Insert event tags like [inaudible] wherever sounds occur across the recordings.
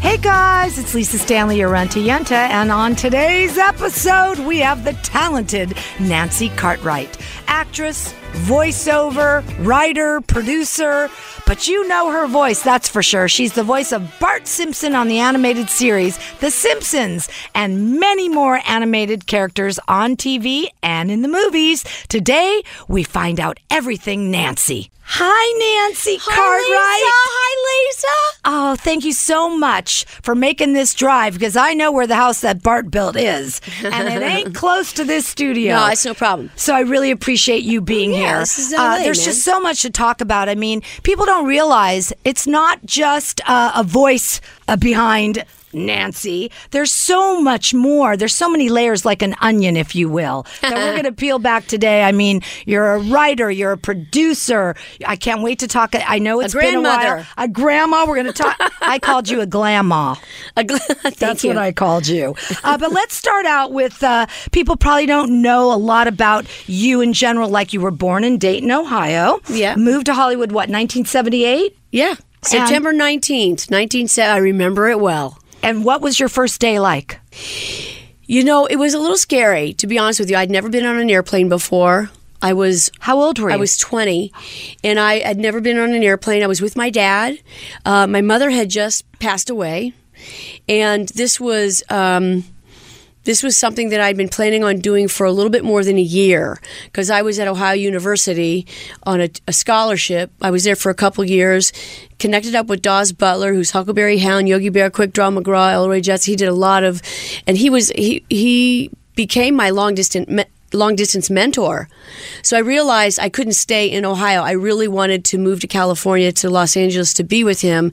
Hey guys, it's Lisa Stanley Arenta Yenta, and on today's episode, we have the talented Nancy Cartwright, actress, voiceover, writer, producer. But you know her voice, that's for sure. She's the voice of Bart Simpson on the animated series The Simpsons and many more animated characters on TV and in the movies. Today, we find out everything Nancy. Hi, Nancy Cartwright. Hi, Lisa. Oh, thank you so much for making this drive because I know where the house that Bart built is, and it [laughs] ain't close to this studio. No, it's no problem. So I really appreciate you being Yeah, here. Uh, is LA, there's man. just so much to talk about. I mean, people don't realize it's not just uh, a voice uh, behind Nancy. There's so much more. There's so many layers, like an onion, if you will, that we're going [laughs] to peel back today. I mean, you're a writer, you're a producer. I can't wait to talk. I know it's been a while. A grandma. We're going to talk. I called you a glamma. [laughs] A gl- [laughs] That's you. what I called you. Uh, but let's start out with uh, people probably don't know a lot about you in general. Like you were born in Dayton, Ohio. Yeah. Moved to Hollywood, what, 1978? Yeah. September 19th, 1970. I remember it well. And what was your first day like? You know, it was a little scary, to be honest with you. I'd never been on an airplane before. I was How old were you? I was 20, and I had never been on an airplane. I was with my dad. Uh, my mother had just passed away, and this was um, this was something that I'd been planning on doing for a little bit more than a year because I was at Ohio University on a, a scholarship. I was there for a couple years, connected up with Daws Butler, who's Huckleberry Hound, Yogi Bear, Quick Draw McGraw, Elroy Jets. He did a lot of, and he was he he became my long distance. Long distance mentor. So I realized I couldn't stay in Ohio. I really wanted to move to California to Los Angeles to be with him.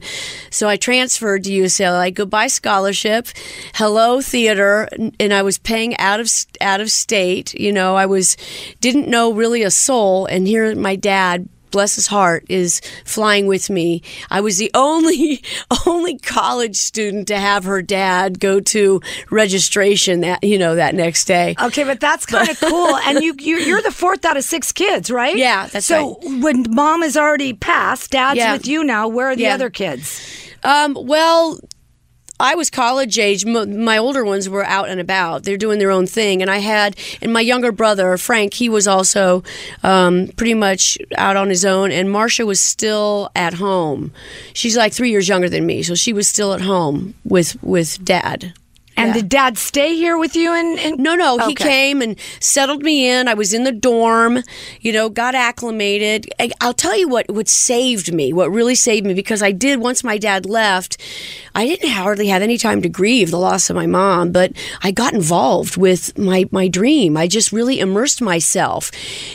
So I transferred to UCLA. Goodbye scholarship. Hello theater and I was paying out of out of state. You know, I was didn't know really a soul and here my dad bless his heart is flying with me i was the [laughs] only only college student to have her dad go to registration that you know that next day Okay, but that's [laughs] kind of cool. And you, you, you're the fourth out of six kids, right? Yeah, that's so when mom is already passed, dad's Yeah. with you now. Where are the Yeah. other kids? Um, well, I was college age. My older ones were out and about. They're doing their own thing. And I had, and my younger brother, Frank, he was also um, pretty much out on his own. And Marcia was still at home. She's like three years younger than me. So she was still at home with, with dad. And Yeah. did dad stay here with you? And, and No, no, he came and settled me in. I was in the dorm, you know, got acclimated. I, I'll tell you what what saved me, what really saved me because I did once my dad left, I didn't hardly have any time to grieve the loss of my mom, but I got involved with my my dream. I just really immersed myself.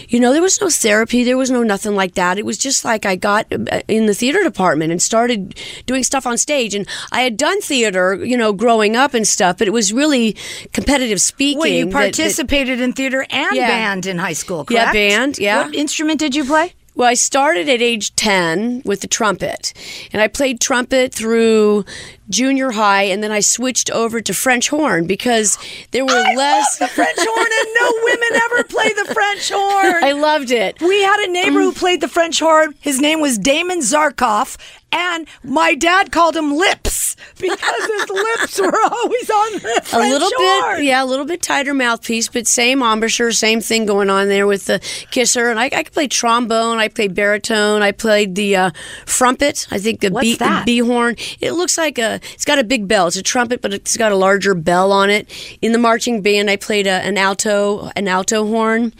You know, there was no therapy, there was no nothing like that. It was just like I got uh, in the theater department and started doing stuff on stage and I had done theater, you know, growing up and stuff, but it was really competitive speaking. Wait, you that- that- participated in theater and Yeah. band in high school, Yeah, band, yeah. What instrument did you play? Well, I started at age 10 with the trumpet, and I played trumpet through junior high, and then I switched over to French horn because there were less. the French horn, and no [laughs] women ever play the French horn. I loved it. We had a neighbor who mm. played the French horn. His name was Damon Zarkov, and my dad called him Lips because his lips were always on the a French little horn. bit, yeah, a little bit tighter mouthpiece, but same embouchure, same thing going on there with the kisser. And I, I could play trombone, I played baritone, I played the uh, frumpet. I think the What's bee, that? bee horn. It looks like a, it's got a big bell. It's a trumpet, but it's got a larger bell on it. In the marching band, I played a, an alto, an alto horn,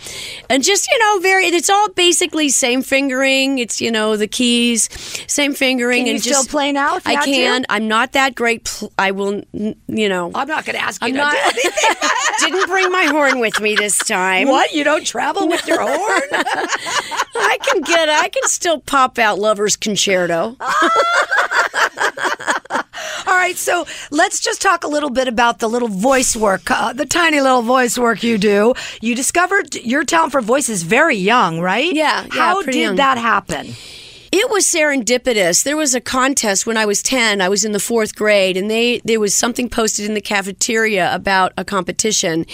and just you know, very. It's all basically same fingering. It's you know the keys, same fingering, Can you and still just play now I had to? can. I'm not not that great. Pl- I will, you know. I'm not going to ask you I'm to not. do [laughs] anything. didn't bring my horn with me this time. what? You don't travel with your horn? [laughs] I can get. I can still pop out "Lovers Concerto." [laughs] All right, so let's just talk a little bit about the little voice work, uh, the tiny little voice work you do. You discovered your talent for voice is very young, right? Yeah, yeah, How did young. that happen? It was serendipitous. There was a contest when I was 10. I was in the 4th grade and they there was something posted in the cafeteria about a competition.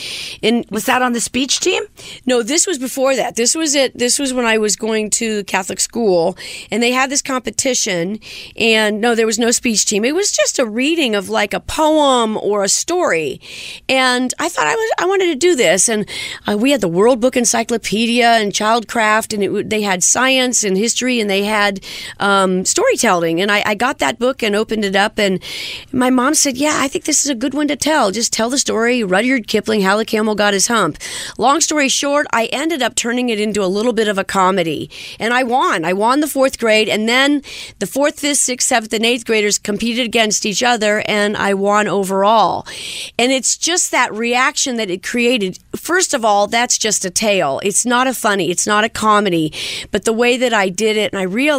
And Was that on the speech team? no, this was before that. This was it. This was when I was going to Catholic school and they had this competition and no there was no speech team. It was just a reading of like a poem or a story. And I thought I was I wanted to do this and uh, we had the World Book Encyclopedia and Childcraft and it, they had science and history and they had um, storytelling and I, I got that book and opened it up and my mom said, "Yeah, I think this is a good one to tell. Just tell the story. Rudyard Kipling, How the Camel Got His Hump." Long story short, I ended up turning it into a little bit of a comedy, and I won. I won the fourth grade, and then the fourth, fifth, sixth, seventh, and eighth graders competed against each other, and I won overall. And it's just that reaction that it created. First of all, that's just a tale. It's not a funny. It's not a comedy, but the way that I did it, and I realized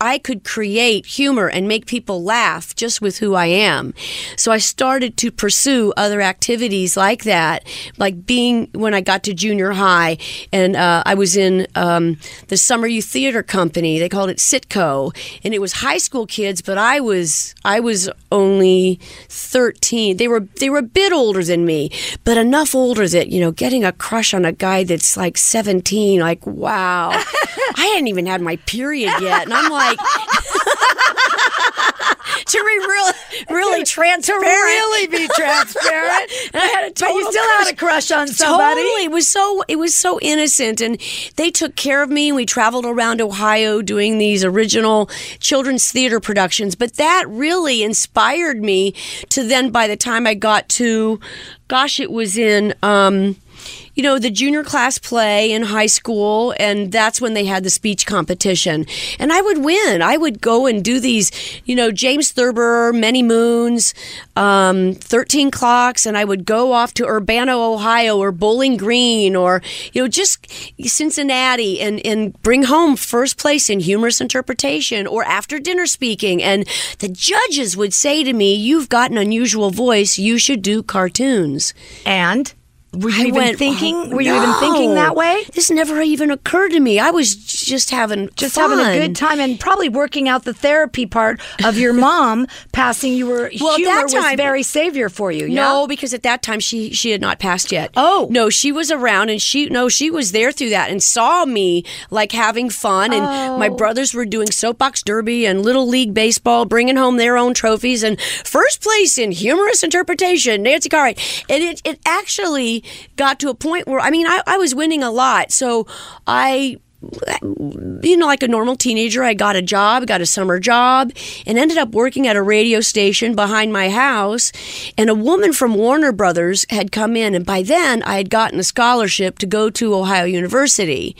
I could create humor and make people laugh just with who I am. So I started to pursue other activities like that, like being when I got to junior high, and uh, I was in um, the Summer Youth Theater Company. They called it Sitco, and it was high school kids, but I was I was only thirteen. They were they were a bit older than me, but enough older that you know getting a crush on a guy that's like seventeen, like wow. [laughs] I hadn't even had my period yet, and I'm like. [laughs] to be real, really transparent. Really be transparent. And I had a but you total still had a crush on somebody. Totally, it was so it was so innocent, and they took care of me. We traveled around Ohio doing these original children's theater productions. But that really inspired me to then. By the time I got to, gosh, it was in. Um, you know, the junior class play in high school, and that's when they had the speech competition. And I would win. I would go and do these, you know, James Thurber, Many Moons, um, 13 Clocks, and I would go off to Urbana, Ohio, or Bowling Green, or, you know, just Cincinnati, and, and bring home first place in humorous interpretation or after dinner speaking. And the judges would say to me, You've got an unusual voice. You should do cartoons. And were you I even went, thinking? "Oh, were you even thinking that way? This never even occurred to me. I was just having Just fun. having a good time and probably working out the therapy part of your [laughs] mom passing. You were Well, at humor that was time- very savior for you. Yeah? No, because at that time she she had not passed yet. Oh. no, she was around and she no she was there through that and saw me like having fun and Oh. my brothers were doing soapbox derby and little league baseball, bringing home their own trophies and first place in humorous interpretation, Nancy Cartwright. And it it actually got to a point where I mean I, I was winning a lot, so I you know, like a normal teenager, I got a job, got a summer job, and ended up working at a radio station behind my house. And a woman from Warner Brothers had come in, and by then I had gotten a scholarship to go to Ohio University.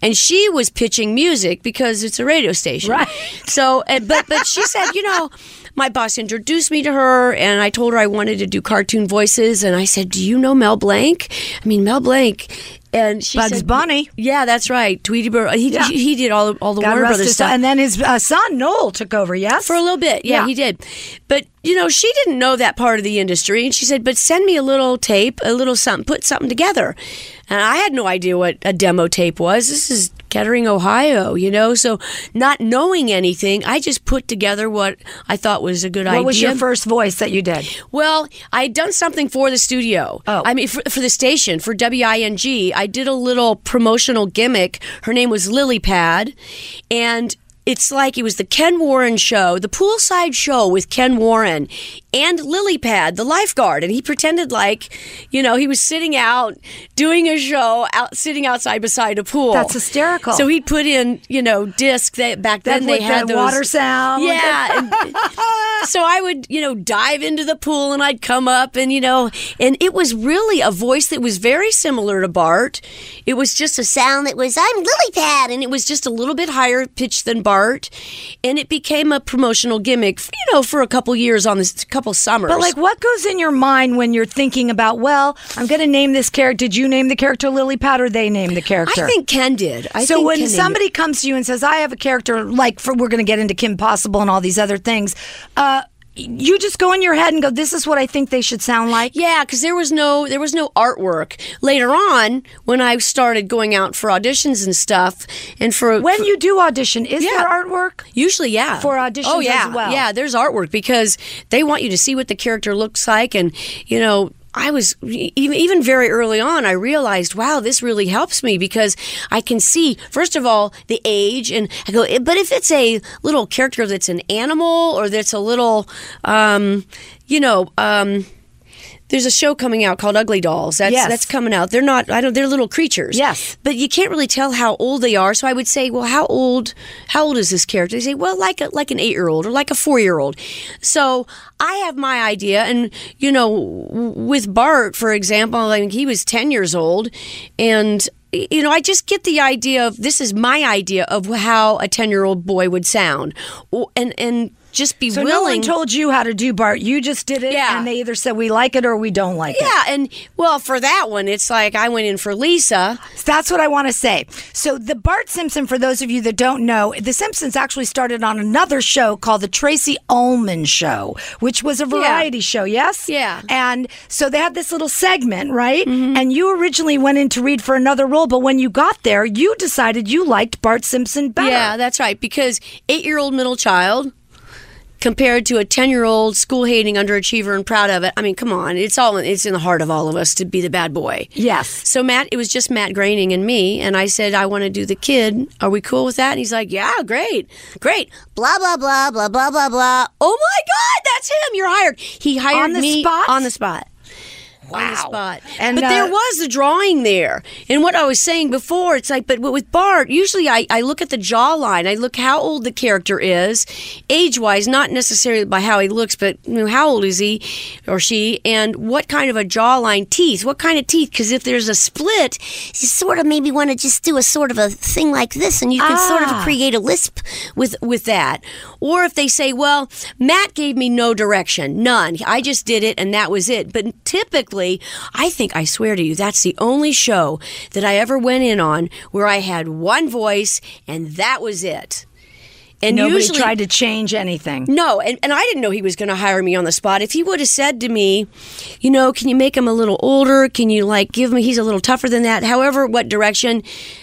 And she was pitching music because it's a radio station. Right. So, and- but but she said, you know, my boss introduced me to her, and I told her I wanted to do cartoon voices, and I said, "Do you know Mel Blanc? I mean, Mel Blanc." And she Bugs said, Bunny. Yeah, that's right. Tweety Bird. He, Yeah. he, he did all all the God Warner Brothers stuff. And then his uh, son Noel took over. Yes, for a little bit. Yeah, Yeah. he did. But, you know, she didn't know that part of the industry. And she said, but send me a little tape, a little something, put something together. And I had no idea what a demo tape was. This is Kettering, Ohio, you know? So not knowing anything, I just put together what I thought was a good What idea. What was your first voice that you did? Well, I had done something for the studio. Oh. I mean, for, for the station, for WING. I did a little promotional gimmick. Her name was Lily Pad. And it's like it was the Ken Warren show, the poolside show with Ken Warren and Lily Pad, the lifeguard. And he pretended like, you know, he was sitting out doing a show, out sitting outside beside a pool. That's hysterical. So he'd put in, you know, discs that back then they had those water sound. Yeah. and- [laughs] so I would, you know, dive into the pool and I'd come up and, you know, and it was really a voice that was very similar to Bart. It was just a sound that was, I'm Lily Pad. And it was just a little bit higher pitched than Bart. Bart, and it became a promotional gimmick, you know, for a couple years on this couple summers. But like, what goes in your mind when you're thinking about? Well, I'm going to name this character. Did you name the character Lily Pad, or they name the character? I think Ken did. I so when Ken somebody comes to you and says, "I have a character," like for we're going to get into Kim Possible and all these other things, uh, you just go in your head and go, "This is what I think they should sound like." Yeah, because there was no there was no artwork. Later on, when I started going out for auditions and stuff, and for When you do audition, is Yeah. there artwork? Usually, yeah. For auditions oh, yeah. as well. Yeah, there's artwork because they want you to see what the character looks like. And, you know, I was even, very early on, I realized, wow, this really helps me because I can see, first of all, the age. And I go, "Eh, but if it's a little character that's an animal or that's a little, um, you know, um, there's a show coming out called Ugly Dolls. That's Yes. that's coming out. They're not. I don't. They're little creatures. Yes. But you can't really tell how old they are. So I would say, well, how old? How old is this character? They say, well, like a like an eight year old or like a four year old. So I have my idea, and you know, with Bart, for example, I mean, he was ten years old, and you know, I just get the idea of this is my idea of how a ten year old boy would sound, and and just be So willing. no one told you how to do Bart. You just did it, Yeah. and they either said we like it or we don't like it. Yeah, and well, for that one, it's like I went in for Lisa. That's what I want to say. So, the Bart Simpson, for those of you that don't know, The Simpsons actually started on another show called The Tracey Ullman Show, which was a variety show, yes? Yeah. Mm-hmm. And so they had this little segment, right? And you originally went in to read for another role, but when you got there, you decided you liked Bart Simpson better. Yeah, that's right. Because eight-year-old middle child compared to a ten-year-old school-hating underachiever and proud of it. I mean, come on, it's all it's in the heart of all of us to be the bad boy. Yes. So Matt, it was just Matt Groening and me, and I said I want to do the kid. Are we cool with that? And he's like, Yeah, great, great. Blah blah blah blah blah blah blah. Oh my God, that's him. You're hired. He hired On the me spot? on the spot. On the Wow. spot. And, but uh, there was a drawing there. And what I was saying before, it's like, but with Bart, usually I, I look at the jawline. I look how old the character is, age wise, not necessarily by how he looks, but you know, how old is he or she, and what kind of a jawline, teeth, what kind of teeth? Because if there's a split, you sort of maybe want to just do a sort of a thing like this, and you can sort Ah. of create a lisp with with that. Or if they say, well, Matt gave me no direction, none. I just did it, and that was it. But typically, I think I swear to you, that's the only show that I ever went in on where I had one voice, and that was it. And Nobody usually, tried to change anything. no, and, and I didn't know he was going to hire me on the spot. If he would have said to me, you know, can you make him a little older? Can you like give me? He's a little tougher than that. However, what direction?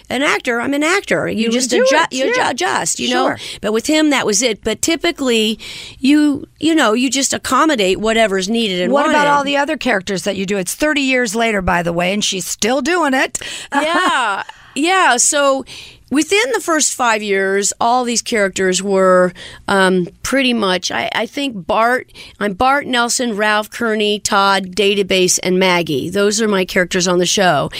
An actor. I'm an actor. You, You just adjust. You yeah. adjust. You Sure. know. But with him, that was it. But typically, you you know you just accommodate whatever's needed and What about all the other characters that you do? It's 30 years later, by the way, and she's still doing it. yeah, [laughs] yeah. So within the first five years, all these characters were um, pretty much. I, I think Bart. I'm Bart Nelson, Ralph Kearney, Todd, Database, and Maggie. Those are my characters on the show.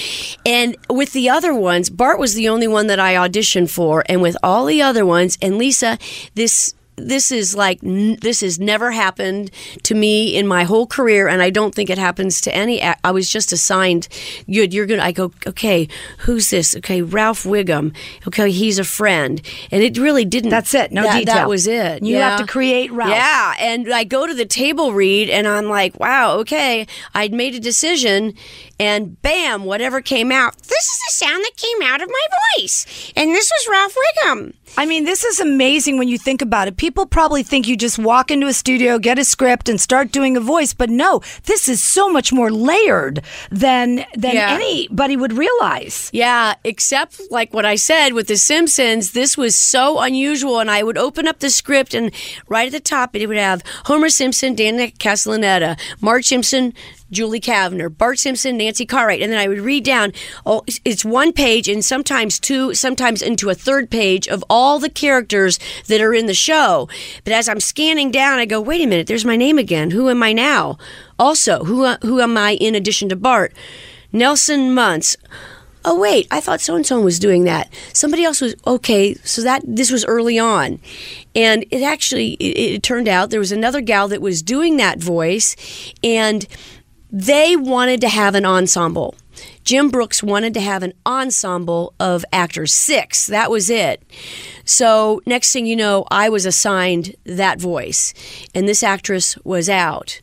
And with the other ones, Bart was the only one that I auditioned for, and with all the other ones, and Lisa, this this is like n- this has never happened to me in my whole career and i don't think it happens to any i was just assigned you're, you're gonna i go okay who's this? Okay ralph wiggum. Okay he's a friend. And it really didn't That's it, no that, detail. that was it You have to create Ralph. yeah and i go to the table read and i'm like wow okay. I'd made a decision and bam whatever came out this is the sound that came out of my voice and this was ralph wiggum. I mean, this is amazing when you think about it. People probably think you just walk into a studio, get a script, and start doing a voice, but no, this is so much more layered than than Yeah. anybody would realize. Yeah, except like what I said with The Simpsons, this was so unusual. And I would open up the script, and right at the top, it would have Homer Simpson, Dan Castellaneta, Marge Simpson, Julie Kavner, Bart Simpson, Nancy Cartwright, and then I would read down. Oh, it's one page, and sometimes two, sometimes into a third page of all the characters that are in the show. But as I'm scanning down, I go, "Wait a minute, there's my name again. Who am I now? Also, who uh, who am I in addition to Bart? Nelson Muntz." oh wait i thought so and so was doing that somebody else was okay so that this was early on and it actually it, it turned out there was another gal that was doing that voice and they wanted to have an ensemble Jim Brooks wanted to have an ensemble of actors, six. That was it. So, next thing you know, I was assigned that voice, and this actress was out.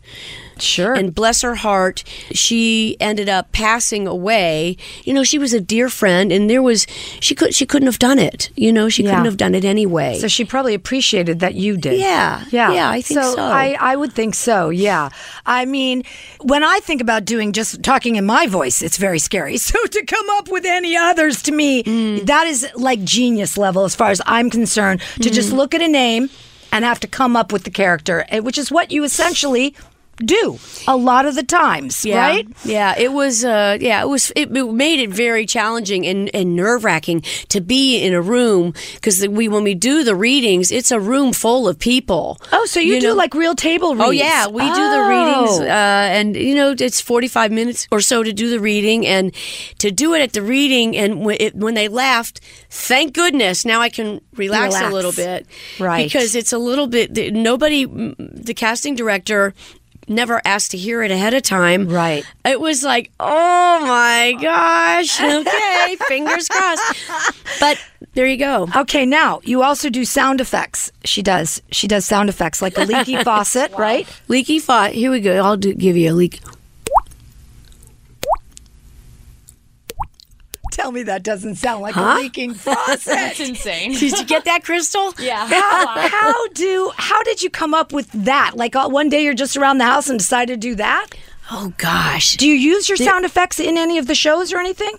Sure. And bless her heart, she ended up passing away. You know, she was a dear friend, and there was she could she couldn't have done it. You know, she Yeah. couldn't have done it anyway. So she probably appreciated that you did. Yeah. Yeah. Yeah, I think so. I, I would think so. Yeah. I mean, when I think about doing just talking in my voice, it's very scary. [laughs] So to come up with any others to me, Mm. that is like genius level as far as I'm concerned. To Mm. just look at a name and have to come up with the character, eh, which is what you essentially do a lot of the times, yeah. right? Yeah, it was. Uh, yeah, it was. It, it made it very challenging and, and nerve wracking to be in a room because we when we do the readings, it's a room full of people. Oh, so you, do know? like real table reads? Oh yeah, we do the Oh. readings, uh, and you know it's forty five minutes or so to do the reading, and to do it at the reading, and when, it, when they left, thank goodness now I can relax, Relax. a little bit, Right. Because it's a little bit nobody, the casting director. Never asked to hear it ahead of time. Right. It was like, oh my gosh. [laughs] Okay, fingers crossed. But there you go. Okay, now you also do sound effects. She does. She does sound effects like a leaky [laughs] faucet, right? Leaky faucet. Here we go. I'll do, give you a leak. [laughs] Tell me that doesn't sound like Huh? a leaking faucet. [laughs] That's insane. Did you get that, Crystal? [laughs] Yeah. how, how do how did you come up with that? Like uh, one day you're just around the house and decided to do that? Oh gosh. Do you use your sound effects in any of the shows or anything?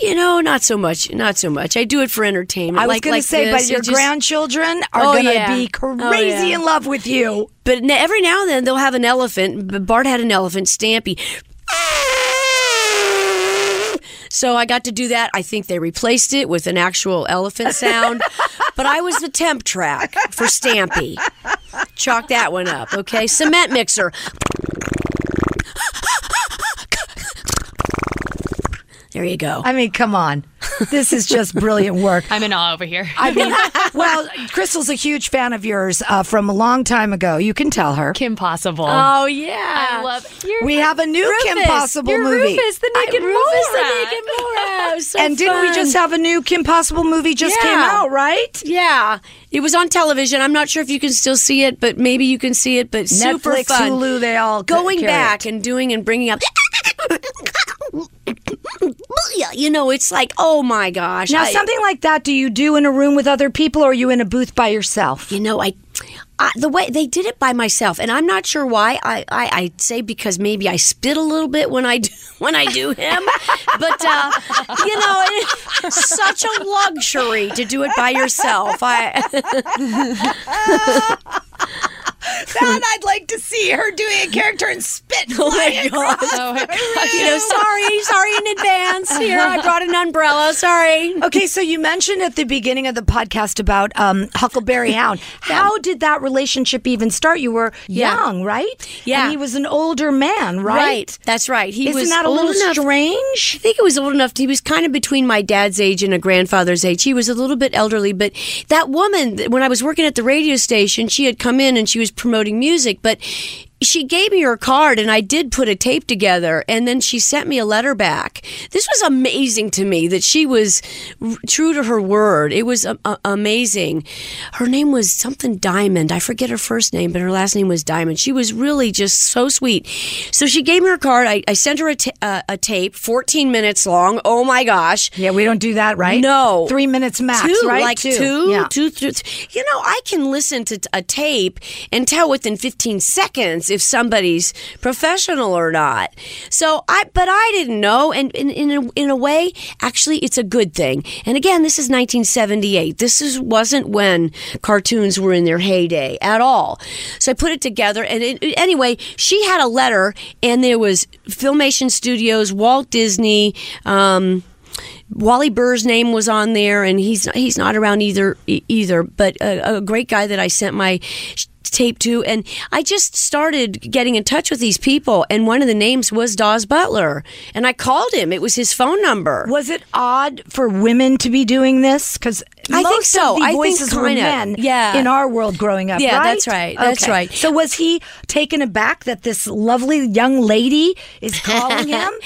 You know, not so much. Not so much. I do it for entertainment. I was like, going like to say, this, but your it just- grandchildren are Oh, going to yeah. be Oh, crazy yeah. in love with you. But every now and then they'll have an elephant. Bart had an elephant, Stampy. So I got to do that. I think they replaced it with an actual elephant sound. [laughs] but I was the temp track for Stampy. Chalk that one up, okay? Cement mixer. There you go. I mean, come on. This is just brilliant work. [laughs] I'm in awe over here. I mean, [laughs] well, Crystal's a huge fan of yours uh, from a long time ago. You can tell her. Kim Possible. Oh yeah. I love. You're We have a new Kim Possible you're movie. Rufus, the naked Rufus the Naked rat. Mole Rat. So and didn't we just have a new Kim Possible movie just Yeah. came out, right? Yeah, it was on television. I'm not sure if you can still see it, but maybe you can see it. But super Netflix, fun. Hulu, they all going carry back it. and doing and bringing up. You know, it's like, oh my gosh! Now, I- something like that, do you do in a room with other people or are you in a booth by yourself? you know, I, I the way they did it by myself, and I'm not sure why. I, I, I say because maybe I spit a little bit when I do, [laughs] when I do him, but uh, you know, it's such a luxury to do it by yourself. I. [laughs] That I'd like to see her doing a character and spit. Oh my god! Oh my gosh. You know, sorry, sorry in advance. Here, I brought an umbrella. Sorry. Okay, so you mentioned at the beginning of the podcast about um, Huckleberry Hound. How did that relationship even start? You were Yeah. young, right? Yeah. And he was an older man, right? That's right. He Isn't was that a little enough. strange? I think it was old enough. He was kind of between my dad's age and a grandfather's age. He was a little bit elderly, but that woman, when I was working at the radio station, she had come in and she was promoting music, but she gave me her card and I did put a tape together and then she sent me a letter back. This was amazing to me that she was r- true to her word. It was a- a- amazing. Her name was something Diamond. I forget her first name, but her last name was Diamond. She was really just so sweet. So she gave me her card. I, I sent her a uh, a tape, 14 minutes long. Oh my gosh. Yeah, we don't do that, right? No. Three minutes max, two, right? Like two, Yeah. two, two- You know, I can listen to t- a tape and tell within 15 seconds if somebody's professional or not. So I, but I didn't know, and in in a, in a way, actually, it's a good thing. And again, this is 1978. This is wasn't when cartoons were in their heyday at all. So I put it together, and it, anyway, she had a letter, and there was Filmation Studios, Walt Disney. Um, Wally Burr's name was on there, and he's he's not around either either. But a, a great guy that I sent my tape to, and I just started getting in touch with these people, and one of the names was Daws Butler, and I called him. It was his phone number. Was it odd for women to be doing this? Because I think so. I think voices were kinda. men. Yeah. In our world growing up. Yeah, right? that's right. That's Okay. right. So was he taken aback that this lovely young lady is calling him? [laughs]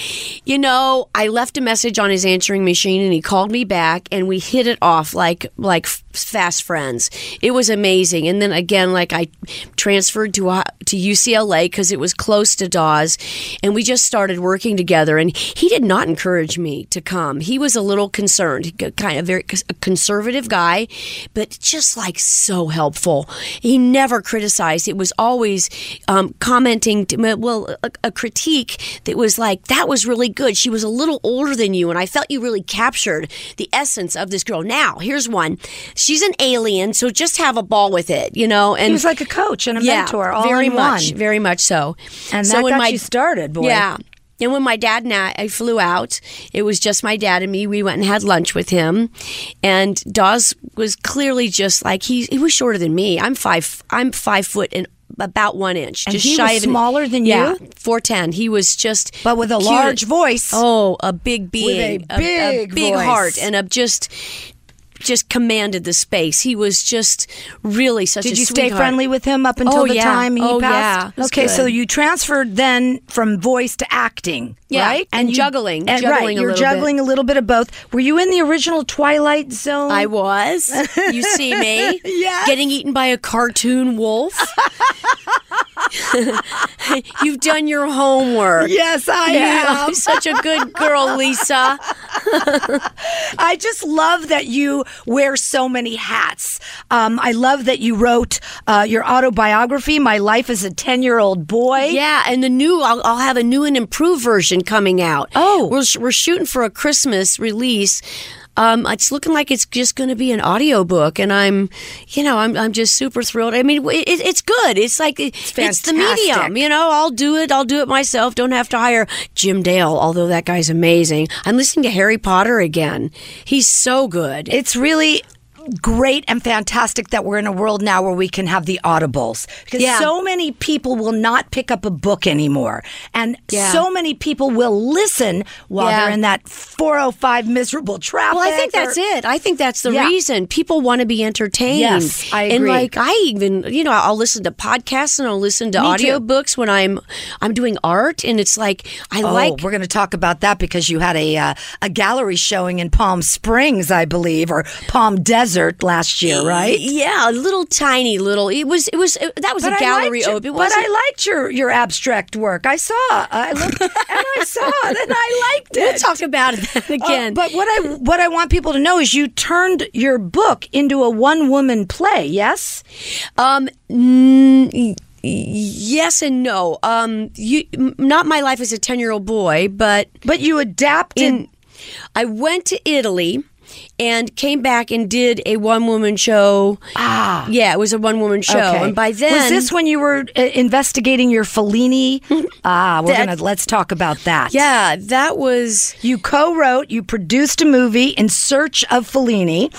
You know, I left a message on his answering machine and he called me back and we hit it off like like fast friends. It was amazing. And then again like I transferred to uh, to UCLA cuz it was close to Daws and we just started working together and he did not encourage me to come. He was a little concerned. Kind of very conservative guy, but just like so helpful. He never criticized. It was always um, commenting to, well a, a critique that was like that was really good. She was a little older than you, and I felt you really captured the essence of this girl. Now, here's one. She's an alien, so just have a ball with it, you know. And He was like a coach and a yeah, mentor all very in much, one. very much so. And so that when got my you started, boy. yeah. And when my dad and I, I flew out, it was just my dad and me. We went and had lunch with him, and Daws was clearly just like he. He was shorter than me. I'm five. I'm five foot and about one inch. And just he shy was of an- smaller than yeah, you? four ten. He was just, But with a cute. large voice. Oh, a big being, a big big voice. heart, and a just. Just commanded the space. He was just really such a Did you stay friendly with him up until Oh, the yeah. time he Oh, passed? yeah. Okay, so you transferred then from voice to acting, Yeah, right? and you- juggling, and, juggling right, you're little bit. juggling a little bit of both. Were you in the original Twilight Zone? I was. You see [laughs] me? Yes. Getting eaten by a cartoon wolf. [laughs] You've done your homework. Yes, I You have. such a good girl, Lisa. [laughs] I just love that you wear so many hats. Um, I love that you wrote uh, your autobiography, My Life as a 10 Year Old Boy. Yeah, and the new, I'll, I'll have a new and improved version coming out. Oh. We're, we're shooting for a Christmas release. Um, it's looking like it's just going to be an audiobook, and I'm, you know, I'm, I'm just super thrilled. I mean, it, it's good. It's like it's, the medium. You know, I'll do it. I'll do it myself. Don't have to hire Jim Dale, although that guy's amazing. I'm listening to Harry Potter again. He's so good. It's really great and fantastic that we're in a world now where we can have the audibles because Yeah. so many people will not pick up a book anymore and Yeah. so many people will listen while Yeah. they're in that 405 miserable traffic Well, I think or- that's it. I think that's the reason people want to be entertained. Yes, I And agree. like I even, you know, I'll listen to podcasts and I'll listen to Me too. audiobooks when I'm I'm doing art and it's like I Oh, like we're going to talk about that because you had a uh, a gallery showing in Palm Springs, I believe, or Palm Desert last year, right? Yeah, a little tiny little. It was it was it, that was But a I gallery your- open. But I liked your your abstract work. I saw. I looked and I saw it, and I [laughs] liked it. We'll talk about that Uh, again. but what I what I want people to know is you turned your book into a one woman play. Yes. Um, mm, yes and no. Um, you not my life as a ten year old boy, but But you adapted. in I went to Italy and came back and did a one woman show. ah. Yeah, it was a one woman show, Okay. and by then was this when you were uh, investigating your Fellini? [laughs] ah, we're That- gonna let's talk about that. Yeah, that was You co-wrote, you produced a movie in search of Fellini,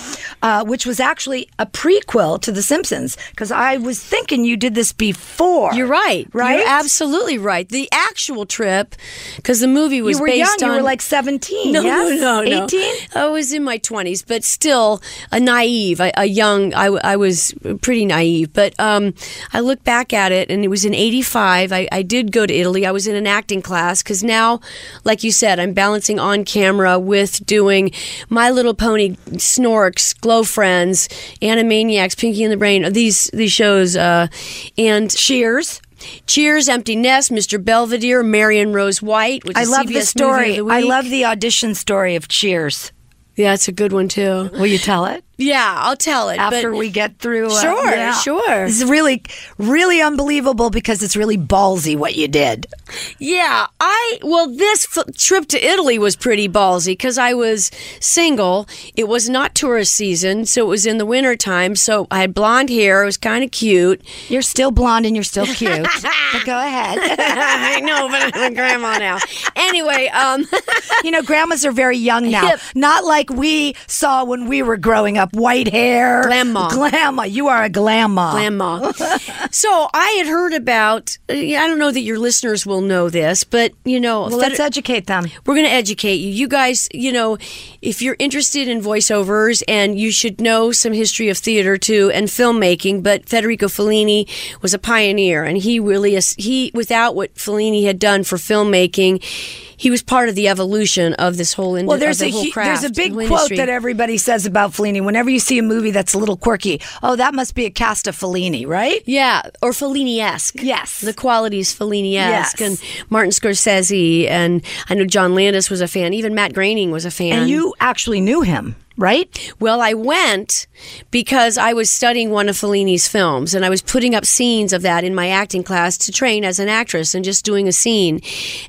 uh, which was actually a prequel to The Simpsons. Because I was thinking you did this before. You're right. Right? You're absolutely right. The actual trip, because the movie was You were based young. on. You were like seventeen. [laughs] no, yes? no, no, no. Eighteen. I was in my twenties, but still a naive, a, a young. I was pretty naive, but um, I look back at it, and it was in '85. I, I did go to Italy. I was in an acting class because now, like you said, I'm balancing on camera with doing My Little Pony, Snorks, Glow Friends, Animaniacs, Pinky and the Brain. These these shows, uh, and Cheers. Cheers, Empty Nest, Mr. Belvedere, Marian Rose White. Which I love CBS the story. The I love the audition story of Cheers. Yeah, it's a good one too. Will you tell it Yeah, I'll tell it. after we get through? uh, Sure, sure. This is really, really unbelievable because it's really ballsy what you did. yeah, I well, this f- trip to Italy was pretty ballsy because I was single. It was not tourist season, so it was in the winter time. So I had blonde hair. It was kind of cute. You're still blonde and you're still cute. [laughs] but go ahead. I know, but I'm a grandma now. Anyway, um, [laughs] you know, grandmas are very young now. [laughs] Not like we saw when we were growing up white hair. Glamma. Glamma. You are a glamma. Grandma. [laughs] so I had heard about. uh, I don't know that your listeners will know this, but you know, Well, let's educate them. we're going to educate you. You guys, you know, if you're interested in voiceovers, and you should know some history of theater too and filmmaking. But Federico Fellini was a pioneer, and he really. He without what Fellini had done for filmmaking, he was part of the evolution of this whole industry. Well, there's the a there's a big quote industry. that everybody says about Fellini. Whenever you see a movie that's a little quirky, oh, that must be a cast of Fellini, right? Yeah, or Fellini-esque. Yes. the qualities Fellini-esque, Yes. and Martin Scorsese, and I know John Landis was a fan. Even Matt Groening was a fan. And you actually knew him, right? Well, I went because I was studying one of Fellini's films and I was putting up scenes of that in my acting class to train as an actress and just doing a scene.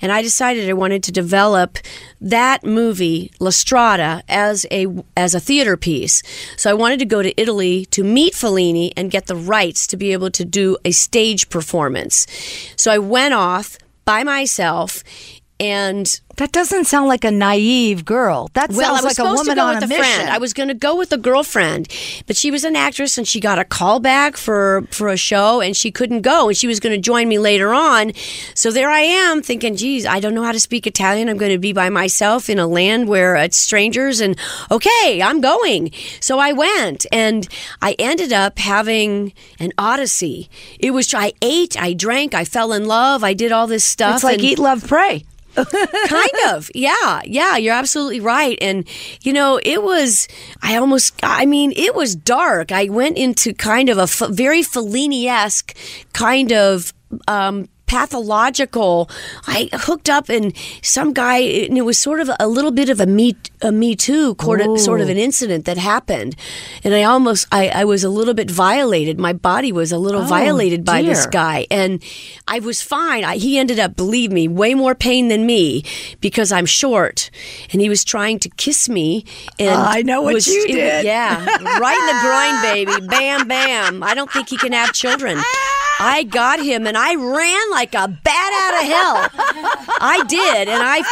And I decided I wanted to develop that movie, La Strada, as a as a theater piece. So I wanted to go to Italy to meet Fellini and get the rights to be able to do a stage performance. So I went off by myself and That doesn't sound like a naive girl. That well, I sounds was like a woman to go on with a a mission. friend. I was going to go with a girlfriend, but she was an actress and she got a call back for for a show and she couldn't go and she was going to join me later on. So there I am thinking, geez, I don't know how to speak Italian. I'm going to be by myself in a land where it's strangers and okay, I'm going. So I went and I ended up having an odyssey. It was I ate, I drank, I fell in love, I did all this stuff. it's like eat, love, pray. Kind [laughs] of. Yeah. Yeah you're absolutely right. And you know it was i almost i mean it was dark. I went into kind of a f- very fellini-esque kind of um pathological. I hooked up and some guy and it was sort of a little bit of a me a me too sort of, sort of an incident that happened. And i almost I, I was a little bit violated. My body was a little oh, violated by this guy. And i was fine. I, he ended up believe me way more pain than me because i'm short. And he was trying to kiss me and Oh, I know what was- you it- did. yeah right in the groin baby. [laughs] Bam bam. I don't think he can have children I got him and I ran like a bat out of hell. I did, and I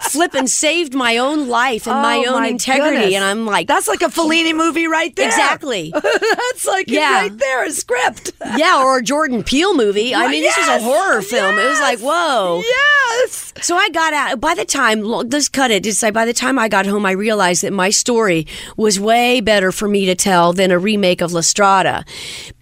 [laughs] flip and saved my own life and my Oh, own integrity. goodness. And I'm like, that's like a Fellini movie right there. exactly. [laughs] that's like Yeah. right there, a script. Yeah, or a Jordan Peele movie. I mean, this was a horror film. It was like, whoa. Yes. So I got out. By the time, let's cut it. It's like by the time I got home, I realized that my story was way better for me to tell than a remake of La Strada.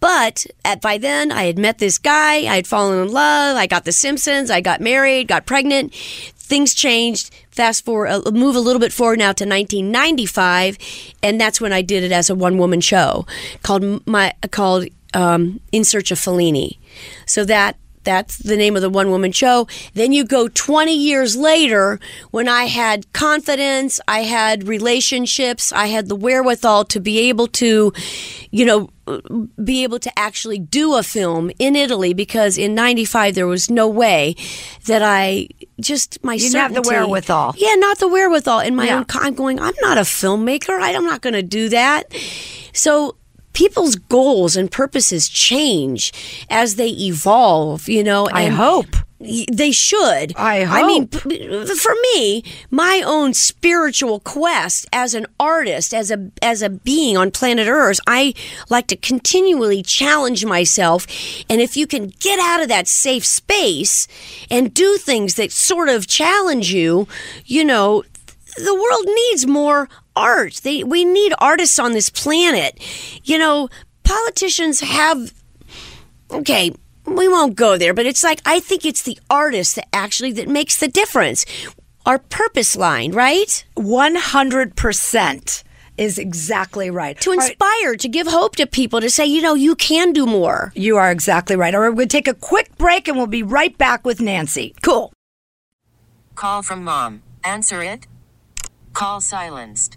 But at, by then, I had met this guy. I had fallen in love. I got The Simpsons. I got married. Got pregnant. Things changed. Fast forward, uh, move a little bit forward now to 1995, and that's when I did it as a one-woman show called my called um, In Search of Fellini. So that that's the name of the one woman show. Then you go 20 years later when I had confidence, I had relationships, I had the wherewithal to be able to, you know, be able to actually do a film in Italy because in 95 there was no way that I just my didn't have the wherewithal. Yeah, not the wherewithal in my Yeah. own. I'm going. I'm not a filmmaker. I- I'm not going to do that. So people's goals and purposes change as they evolve. You know, I hope. they should. I I mean, for me, my own spiritual quest as an artist, as a as a being on planet Earth, I like to continually challenge myself. And if you can get out of that safe space and do things that sort of challenge you, you know, the world needs more art. They we need artists on this planet. You know, politicians have okay, we won't go there, but it's like I think it's the artist that actually that makes the difference. Our purpose line, right? 100% is exactly right. To All right, inspire, to give hope to people, to say, you know, you can do more. you are exactly right. All right, we're going to take a quick break and we'll be right back with Nancy. Cool. Call from mom. Answer it. Call silenced.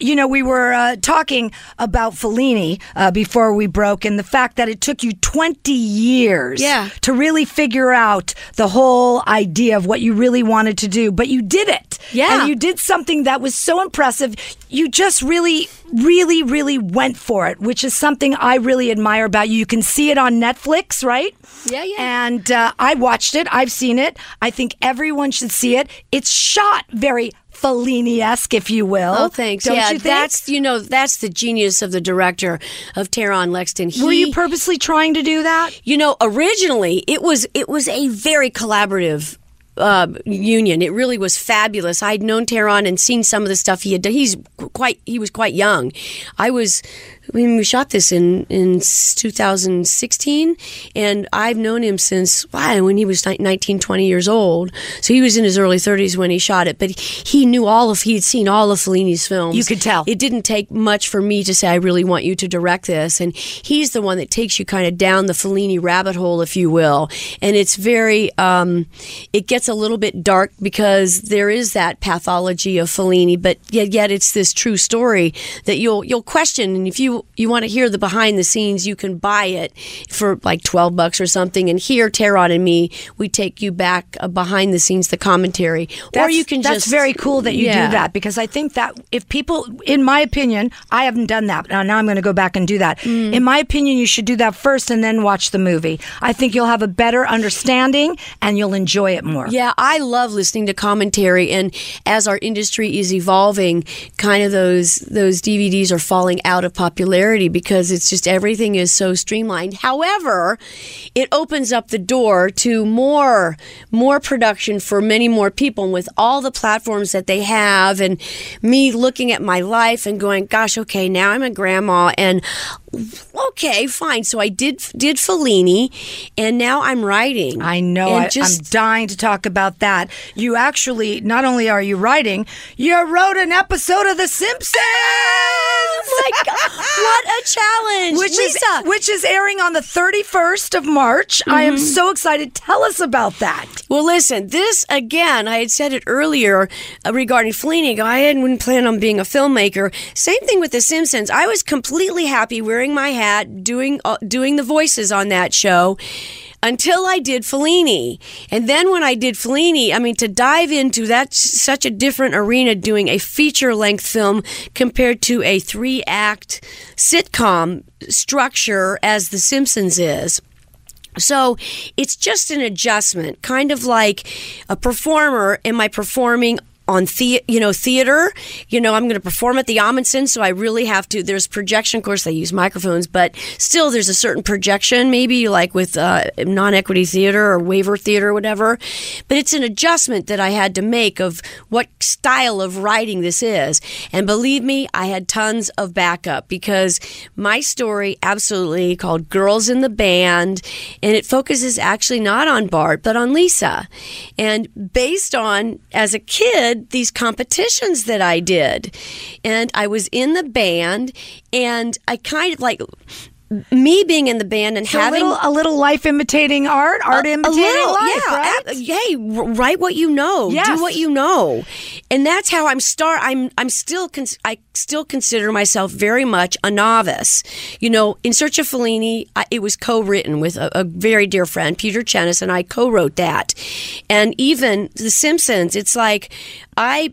You know, we were uh, talking about Fellini uh, before we broke, and the fact that it took you 20 years Yeah. to really figure out the whole idea of what you really wanted to do, but you did it. Yeah. And you did something that was so impressive. You just really, really, really went for it, which is something I really admire about you. You can see it on Netflix, right? Yeah, yeah. And uh, I watched it. I've seen it. I think everyone should see it. It's shot very Fellini-esque, if you will. Oh, thanks. Don't yeah, you think? that's you know that's the genius of the director of Taron Lexton. He, Were you purposely trying to do that? you know, originally it was it was a very collaborative uh, union. It really was fabulous. I'd known Taron and seen some of the stuff he had done. He's quite he was quite young. I was when we shot this in in 2016, and I've known him since wow, when he was 19, 20 years old. So he was in his early 30s when he shot it. But he knew all of he'd seen all of Fellini's films. You could tell. It didn't take much for me to say I really want you to direct this, and he's the one that takes you kind of down the Fellini rabbit hole, if you will. And it's very, um, it gets a little bit dark because there is that pathology of Fellini, but yet, yet it's this true story that you'll you'll question. And if you you want to hear the behind the scenes, you can buy it for like twelve bucks or something. And here, Taron and me, we take you back uh, behind the scenes, the commentary, or you can that's just That's very cool that you Yeah. do that because I think that if people, in my opinion, I haven't done that. Now, now I'm going to go back and do that. Mm. In my opinion, you should do that first and then watch the movie. I think you'll have a better understanding and you'll enjoy it more. Yeah, I love listening to commentary, and as our industry is evolving, kind of those those DVDs are falling out of popularity because it's just everything is so streamlined. However, it opens up the door to more more production for many more people, and with all the platforms that they have, and me looking at my life and going, "Gosh, okay, now I'm a grandma," and okay, fine. So I did did Fellini, and now I'm writing. I know. I, just- I'm dying to talk about that. You actually, not only are you writing, you wrote an episode of The Simpsons. Oh my God, what a challenge! Which Lisa. is which is airing on the 31st of March. I am Mm-hmm. so excited. Tell us about that. well, listen, this again, I had said it earlier uh, regarding Fellini. I hadn't planned on being a filmmaker. Same thing with The Simpsons. I was completely happy wearing my hat, doing uh, doing the voices on that show. Until I did Fellini. And then when I did Fellini, I mean, to dive into that such a different arena doing a feature length film compared to a three act sitcom structure as The Simpsons is. So it's just an adjustment, kind of like a performer. Am I performing on the you know theater? You know, I'm going to perform at the Ahmanson, so I really have to. There's projection. Of course, they use microphones, but still, there's a certain projection. Maybe like with uh, non-equity theater or waiver theater, or whatever. But it's an adjustment that I had to make of what style of writing this is. And believe me, I had tons of backup because my story absolutely called Girls in the Band, and it focuses actually not on Bart, but on Lisa. And based on, as a kid, these competitions that I did. And I was in the band, and I kind of like me being in the band and So having a little, a little life imitating art, art a imitating little, life, yeah. right? ab- Hey, write what you know. Yes. Do what you know, and that's how I'm start. I'm I'm still cons- I still consider myself very much a novice. You know, in Search of Fellini, I, it was co-written with a, a very dear friend, Peter Kjenaas, and I co-wrote that. And even The Simpsons, it's like I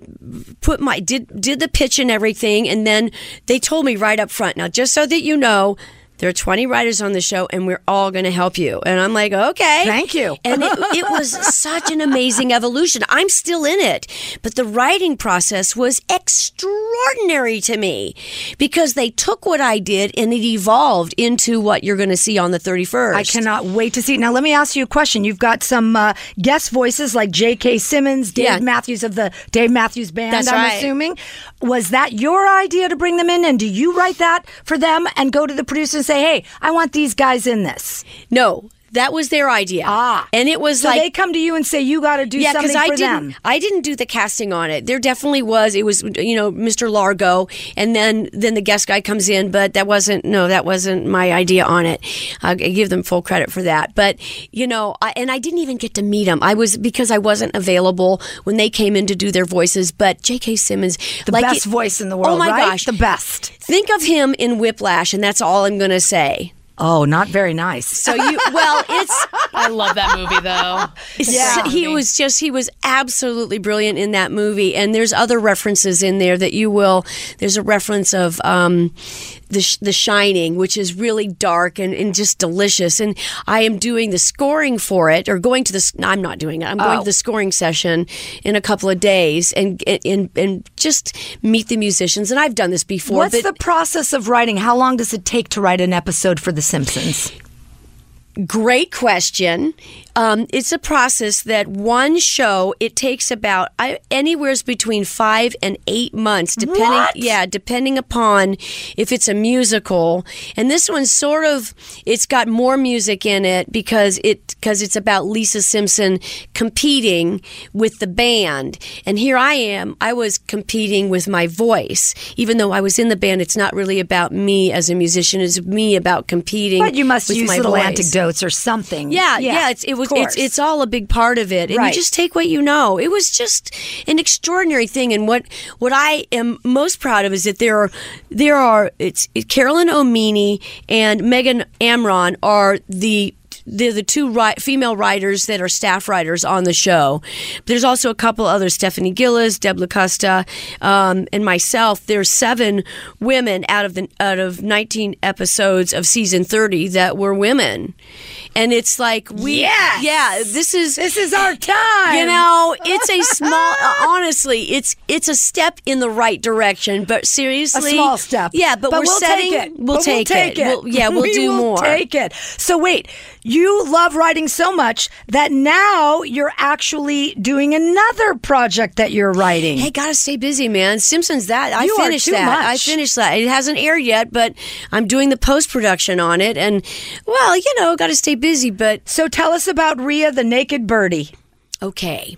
put my did did the pitch and everything, and then they told me right up front. Now, just so that you know. There are 20 writers on the show, and we're all going to help you. And I'm like, okay. Thank you. And it, it was [laughs] such an amazing evolution. I'm still in it, but the writing process was extraordinary to me because they took what I did and it evolved into what you're going to see on the 31st. I cannot wait to see. Now, let me ask you a question. You've got some uh, guest voices like J.K. Simmons, Dave Yeah. Matthews of the Dave Matthews Band, That's I'm right. assuming. Was that your idea to bring them in? And do you write that for them and go to the producer and say, hey, I want these guys in this? No, That was their idea. Ah. and it was So like they come to you and say you got to do yeah, something I for didn't. them. I didn't do the casting on it. There definitely was. It was you know Mr. Largo, and then then the guest guy comes in, but that wasn't no, that wasn't my idea on it. I give them full credit for that. But you know, I, and I didn't even get to meet them. I was because I wasn't available when they came in to do their voices. But J.K. Simmons, The like best it- voice in the world, Oh my right? gosh, The best. Think of him in Whiplash, and that's all I'm going to say. Oh, not very nice. So you, well, it's [laughs] I love that movie though. Yeah. he was just he was absolutely brilliant in that movie and there's other references in there that you will there's a reference of um the, Sh- the Shining, which is really dark and, and just delicious. And I am doing the scoring for it, or going to the. I'm not doing it. I'm going Oh. to the oh. scoring session in a couple of days, and and and just meet the musicians. And I've done this before. What's the process of writing? How long does it take to write an episode for The Simpsons? Great question. Um, it's a process that one show it takes about I, anywhere's between five and eight months, depending. What? Yeah, depending upon if it's a musical. And this one's sort of it's got more music in it because it because it's about Lisa Simpson competing with the band. And here I am. I was competing with my voice, even though I was in the band. It's not really about me as a musician. It's me about competing. But you must with use little voice. anecdotes or something. Yeah, yeah, it's it was it's it's all a big part of it. And Right. you just take what you know. It was just an extraordinary thing and what what I am most proud of is that there are there are it's Carolyn Omine and Megan Amram are the they're the two ri- female writers that are staff writers on the show. There's also a couple others: Stephanie Gillis, Deb Lacusta, um, and myself. There's seven women out of the out of 19 episodes of season 30 that were women, and it's like we, Yes! yeah, this is This is our time. you know, it's a small. [laughs] honestly, it's it's a step in the right direction, but seriously, a small step. Yeah, but, we're we'll setting. Take it. We'll, But take it. We'll- yeah, we'll We do more. Take it. So wait, you love writing so much that now you're actually doing another project that you're writing. Hey, gotta stay busy, man. Simpsons. That I You finished that. I finished that. It hasn't aired yet, but I'm doing the post production on it, and well, you know, gotta stay busy. But So tell us about Rhea the Naked Birdie. okay,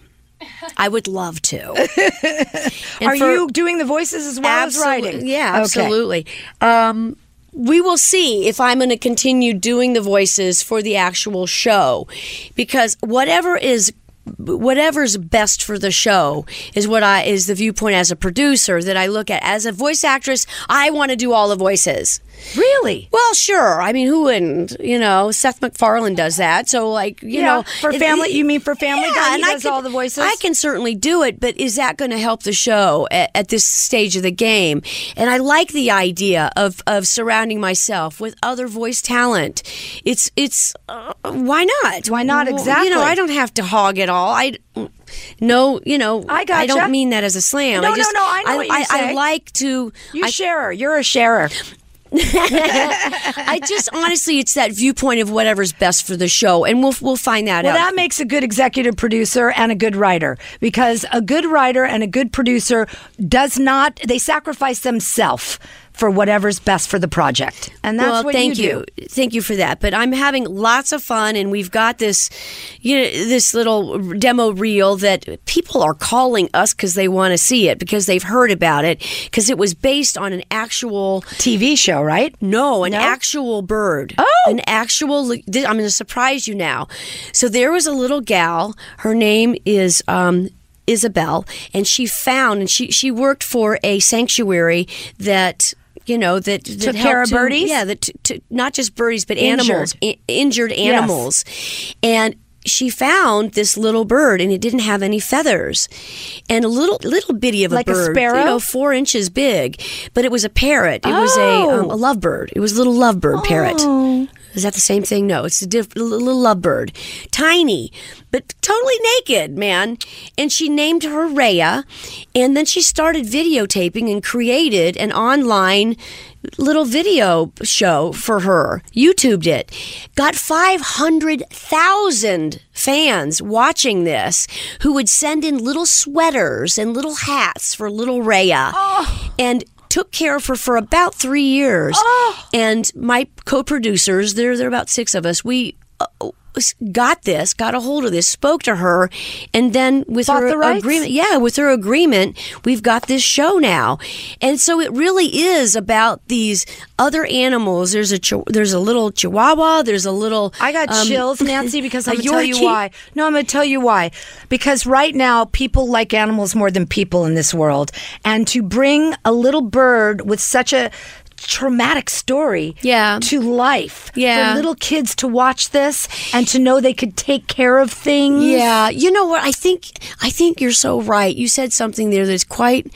I would love to. [laughs] Are for- you doing the voices as well as writing? Yeah, Okay. absolutely. Um, we will see if I'm going to continue doing the voices for the actual show, because whatever is whatever's best for the show is what I is the viewpoint as a producer that I look at as a voice actress. I want to do all the voices. Really? Well, sure. I mean, who wouldn't? You know, Seth MacFarlane does that. So, like, you Yeah, know, for it- family- you mean for Family Guy, he and I can- all the voices? I can certainly do it, but is that going to help the show at, at this stage of the game? And I like the idea of of surrounding myself with other voice talent. It's it's uh, why not? Why not? Exactly. You know, I don't have to hog it all. I. No, you know, I I gotcha. don't mean that as a slam. No, I no, just, no, I know what you I, say. I like to. You I, sharer. You're a sharer. [laughs] I just honestly, it's that viewpoint of whatever's best for the show, and we'll we'll find that Well, out. that makes a good executive producer and a good writer because a good writer and a good producer does not, they sacrifice themselves for whatever's best for the project. And that's well, what thank you, you, thank you for that. But I'm having lots of fun, and we've got this, you know, this little demo reel that people are calling us because they want to see it because they've heard about it because it was based on an actual. TV show, right? no, an No? actual bird. Oh. An actual. I'm going to surprise you now. So there was a little gal. Her name is. Um, Isabel, and she found, and she she worked for a sanctuary that you know that, that Took care of to- birdies? Yeah, that to, to, not just birdies, but Injured. animals, I- injured animals, and she found this little bird and it didn't have any feathers. And a little little bitty of a Like a bird sparrow? you know four inches big. But it was a parrot. It was a, um, a lovebird. It was a little lovebird parrot is that the same thing? No, it's a diff- little lovebird, tiny, but totally naked, man. And she named her Rhea, and then she started videotaping and created an online little video show for her. YouTubed it, got five hundred thousand fans watching this, who would send in little sweaters and little hats for little Rhea, oh. and took care of her for about three years. And my co-producers, there there are about six of us. We uh, got this, got a hold of this, spoke to her, and then with Bought her the agreement, yeah, with her agreement, we've got this show now, and so it really is about these other animals. There's a chi- there's a little Chihuahua. There's a little. I got um, chills, [laughs] Nancy, because I'm going to tell you why. No, I'm going to tell you why. Because right now, people like animals more than people in this world. And to bring a little bird with such a traumatic story Yeah. to life Yeah. for little kids to watch this and to know they could take care of things Yeah, you know what? I think I think you're so right. You said something there that's quite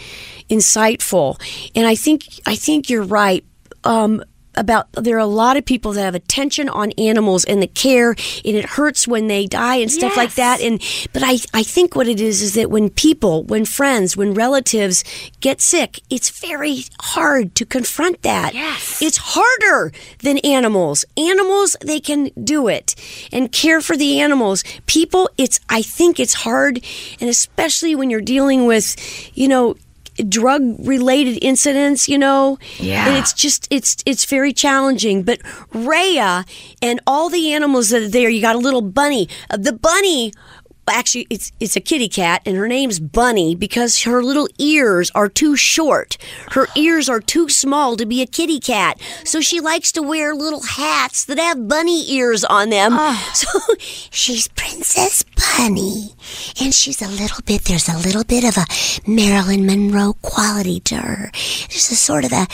insightful, and I think I think you're right. Um, about there are a lot of people that have attention on animals and the care and it hurts when they die and stuff like that and but I, I think what it is is that when people when friends when relatives get sick it's very hard to confront that Yes. it's harder than animals. Animals, they can do it and care for the animals. People, it's, I think it's hard. And especially when you're dealing with, you know, drug related incidents, you know, Yeah. and it's just, it's, it's very challenging. But Rhea and all the animals that are there, you got a little bunny. Uh, the bunny, actually it's it's a kitty cat and her name's bunny because her little ears are too short. Her ears are too small to be a kitty cat. So she likes to wear little hats that have bunny ears on them. Ah. [laughs] So she's princess bunny and she's a little bit there's a little bit of a marilyn monroe quality to her. There's a sort of a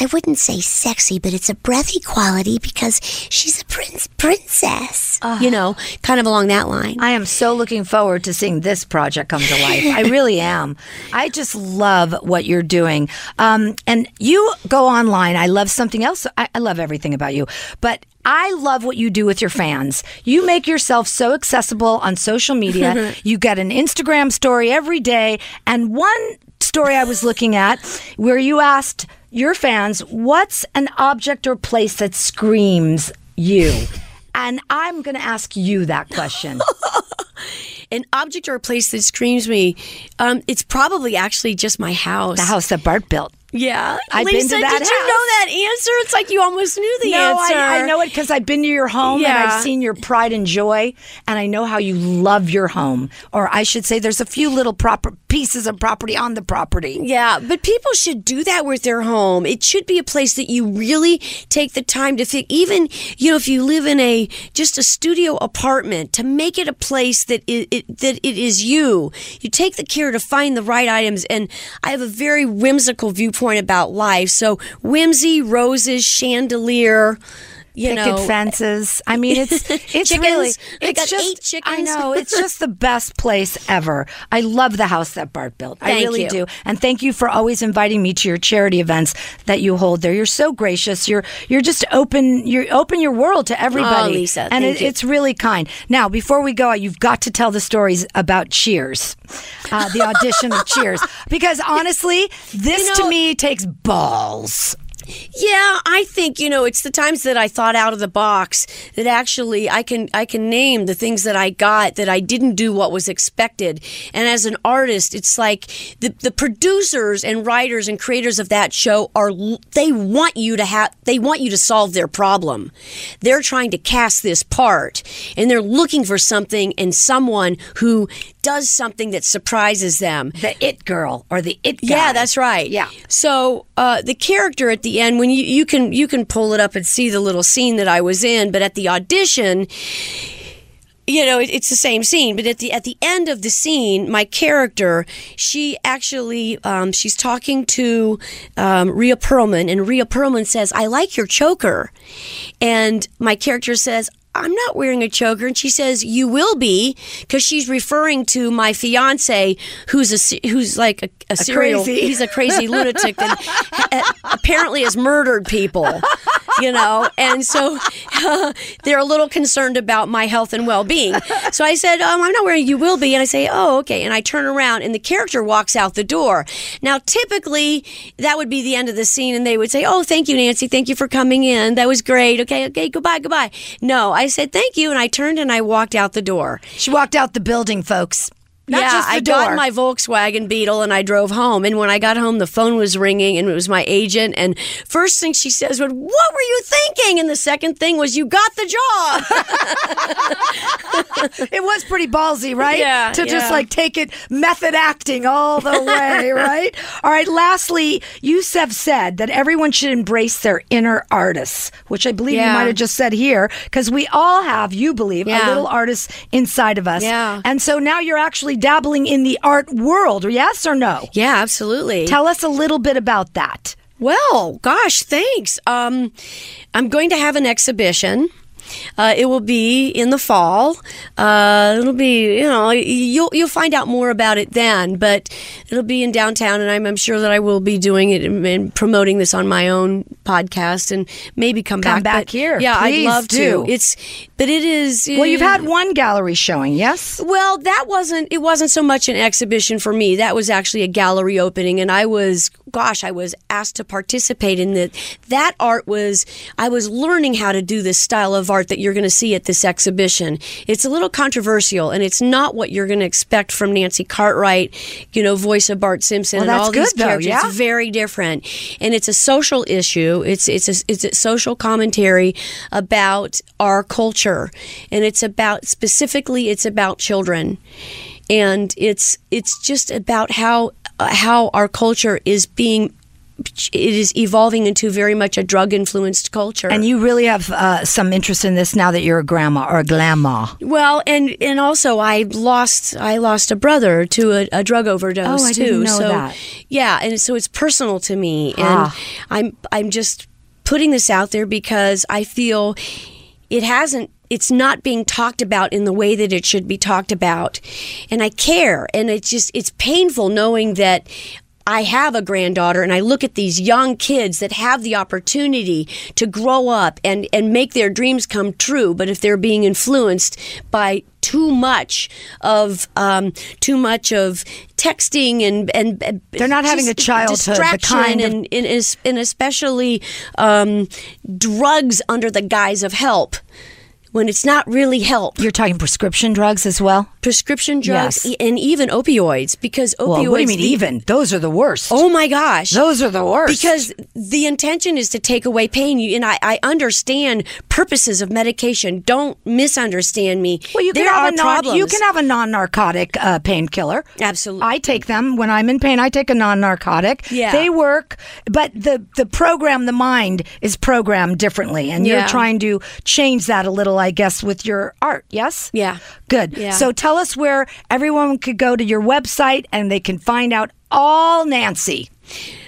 I wouldn't say sexy, but it's a breathy quality because she's a prince princess. you know, kind of along that line. I am so looking forward to seeing this project come to life. I [laughs] really am. I just love what you're doing. Um, and you go online. I love something else. I, I love everything about you, but I love what you do with your fans. You make yourself so accessible on social media. [laughs] you get an Instagram story every day. And one story I was looking at where you asked your fans, what's an object or place that screams you? And I'm going to ask you that question. [laughs] an object or a place that screams me, um, it's probably actually just my house. The house that Bart built. Yeah, I've been Lisa, to that did you know that answer? It's like you almost knew the no, answer. I, I know it because I've been to your home and I've seen your pride and joy, and I know how you love your home. Or I should say, there's a few little proper pieces of property on the property. Yeah, but people should do that with their home. It should be a place that you really take the time to think. Even you know, if you live in a just a studio apartment, to make it a place that it, it that it is you. You take the care to find the right items. And I have a very whimsical viewpoint about life. So whimsy, roses, chandelier. You Picket know, fences. I mean, it's [laughs] it's Chickens. really it's just. I know it's just the best place ever. I love the house that Bart built. I really you. do. And thank you for always inviting me to your charity events that you hold there. You're so gracious. You're you're just open. You open your world to everybody. Oh, Lisa, and thank it, it's really kind. Now, before we go, you've got to tell the stories about Cheers, uh, the audition of [laughs] Cheers, because honestly, this You to me takes balls. Yeah, I think you know it's the times that I thought out of the box that actually I can I can name the things that I got that I didn't do what was expected. And as an artist, it's like the the producers and writers and creators of that show are they want you to have they want you to solve their problem. They're trying to cast this part and they're looking for something and someone who does something that surprises them. The it girl or the it guy. Yeah, that's right. Yeah. So uh, the character at the end, when you you can you can pull it up and see the little scene that I was in, but at the audition. You know, it, it's the same scene, but at the at the end of the scene, my character, she actually, um, she's talking to um, Rhea Perlman, and Rhea Perlman says, "I like your choker," and my character says, I'm not wearing a choker. And she says, You will be, because she's referring to my fiance, who's a who's like a, a, serial. crazy. [laughs] He's a crazy lunatic that [laughs] apparently has murdered people, you know. And so [laughs] they're a little concerned about my health and well being. So I said, um, I'm not wearing You Will Be. And I say, Oh, okay. And I turn around and the character walks out the door. Now, typically, that would be the end of the scene. And they would say, Oh, thank you, Nancy. Thank you for coming in. That was great. Okay, okay, goodbye, goodbye. No, I said, Thank you. And I turned and I walked out the door. She walked out the building, folks. Not yeah, I door. got my Volkswagen Beetle and I drove home. And when I got home, the phone was ringing and it was my agent. And first thing she says was, "What were you thinking?" And the second thing was, "You got the job." [laughs] it was pretty ballsy, right? Yeah, To just like take it method acting all the [laughs] way, right? All right. Lastly, you have said that everyone should embrace their inner artists, which I believe you might have just said here, because we all have, you believe, a little artist inside of us. Yeah. And so now you're actually dabbling in the art world, or yes or no? yeah, absolutely. Tell us a little bit about that. Well, gosh, thanks. Um, I'm going to have an exhibition. Uh, it will be in the fall. Uh, it'll be, you know, you'll you'll find out more about it then. But it'll be in downtown, and I'm, I'm sure that I will be doing it and, and promoting this on my own podcast, and maybe come, Come back. back But, here. Yeah, I'd love do. to. It's, but it is. Well, you've had one gallery showing, yes? Well, that wasn't it wasn't so much an exhibition for me. That was actually a gallery opening and I was gosh, I was asked to participate in that. That art was I was learning how to do this style of art that you're going to see at this exhibition. It's a little controversial and it's not what you're going to expect from Nancy Cartwright, you know, voice of Bart Simpson Well, and all these good, though, yeah? It's very different. And it's a social issue. It's it's a, it's a social commentary about our culture and it's about specifically it's about children. And it's it's just about how how our culture is being it is evolving into very much a drug influenced culture. And you really have uh, some interest in this now that you're a grandma or a grandma. Well, and and also I lost I lost a brother to a, a drug overdose Oh, I too. didn't know so that. yeah, and so it's personal to me, and Ah. I'm I'm just putting this out there because I feel it hasn't it's not being talked about in the way that it should be talked about and i care and it's just it's painful knowing that I have a granddaughter and I look at these young kids that have the opportunity to grow up and, and make their dreams come true. But if they're being influenced by too much of um, too much of texting and and and They're not having a childhood, the distraction and, and, and especially um, drugs under the guise of help when it's not really help. You're talking prescription drugs as well? Prescription drugs Yes. e- and even opioids because opioids. Well, what do you mean the- even? Those are the worst. Oh my gosh. Those are the worst. Because the intention is to take away pain. You, and I, I understand purposes of medication. Don't misunderstand me. well, you can have are a non, problems. you can have a non-narcotic uh, painkiller. Absolutely. I take them when I'm in pain. I take a non-narcotic. Yeah. They work, but the the program, the mind is programmed differently, and you're trying to change that a little, I guess, with your art. Yes. Yeah. Good. Yeah. So tell us where everyone could go to your website and they can find out all Nancy.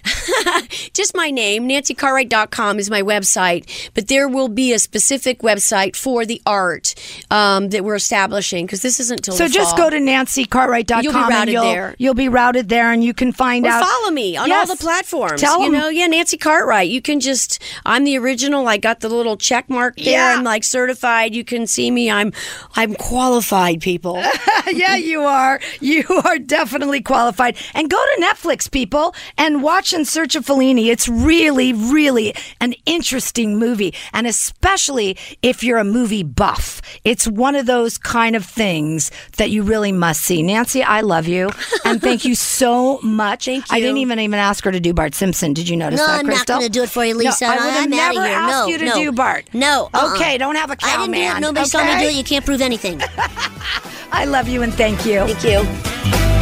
[laughs] just my name, nancycartwright.com is my website, but there will be a specific website for the art um, that we're establishing because this isn't till So just fall. go to nancycartwright.com You'll be and you'll, there. you'll be routed there and you can find or out. follow me on Yes. all the platforms. Tell you 'em. know, yeah, Nancy Cartwright. You can just I'm the original. I got the little check mark there. Yeah. I'm like certified. You can see me. I'm I'm qualified, people. [laughs] yeah, you are. You are definitely qualified. And go to Netflix, people, and watch In Search of Fellini. It's really, really an interesting movie. And especially if you're a movie buff, it's one of those kind of things that you really must see. Nancy, I love you. And thank you [laughs] so much. Thank I didn't even even ask her to do Bart Simpson. Did you notice No, that, I'm not going to do it for you, Lisa. No, I would have never asked No, you to no. do Bart. No. uh-uh. Okay, don't have a cow I didn't do man. it. Nobody saw me do it. You can't prove anything. [laughs] I love you and thank you. Thank you.